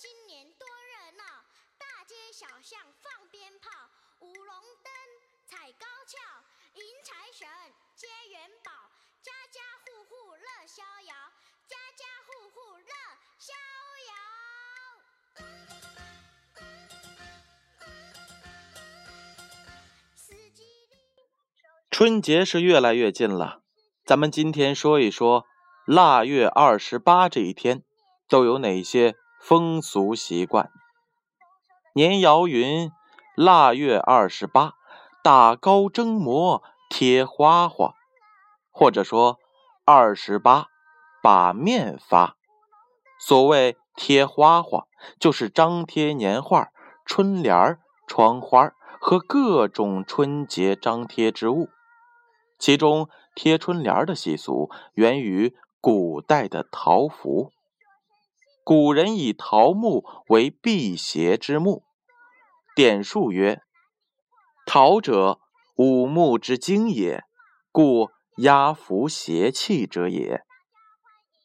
今年多热闹，大街小巷放鞭炮，舞龙灯，踩高跷，迎财神，接元宝，家家户户乐逍遥，家家户户乐逍遥。春节是越来越近了，咱们今天说一说腊月二十八这一天都有哪些风俗习惯。年谣云：“腊月二十八，打糕蒸馍贴花花。”或者说“二十八，把面发。”所谓贴花花，就是张贴年画、春联、窗花和各种春节张贴之物。其中，贴春联的习俗源于古代的桃符。古人以桃木为辟邪之木，典述曰：“桃者，五木之精也，故压服邪气者也。”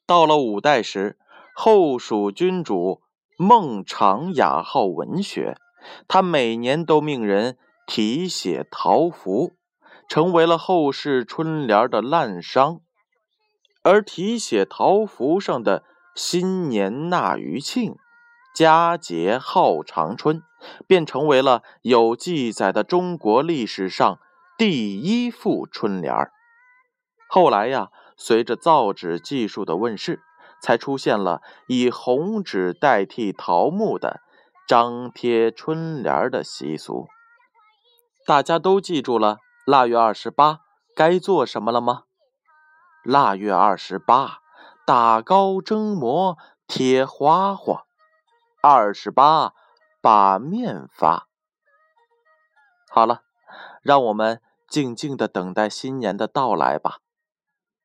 到了五代时，后蜀君主孟昶雅好文学，他每年都命人题写桃符，成为了后世春联的滥觞。而题写桃符上的新年纳余庆，佳节号长春，便成为了有记载的中国历史上第一副春联儿。后来呀，随着造纸技术的问世，才出现了以红纸代替桃木的张贴春联的习俗。大家都记住了腊月二十八该做什么了吗？腊月二十八。打糕蒸馍贴花花，二十八把面发。好了，让我们静静的等待新年的到来吧。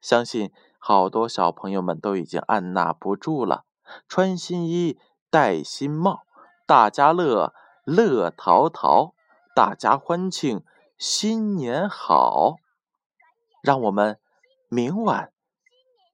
相信好多小朋友们都已经按捺不住了，穿新衣，戴新帽，大家乐，乐淘淘，大家欢庆，新年好。让我们明晚。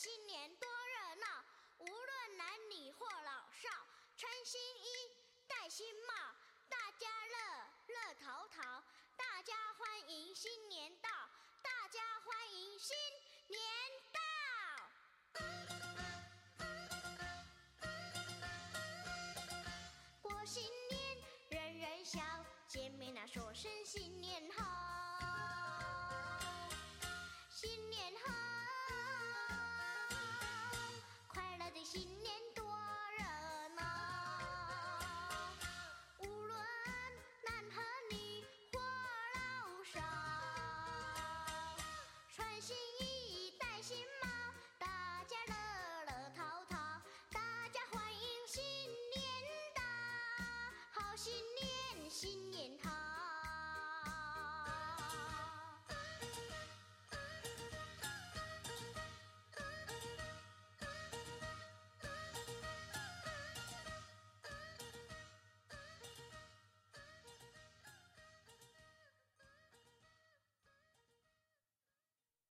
新年多热闹无论男女或老少穿新衣戴新帽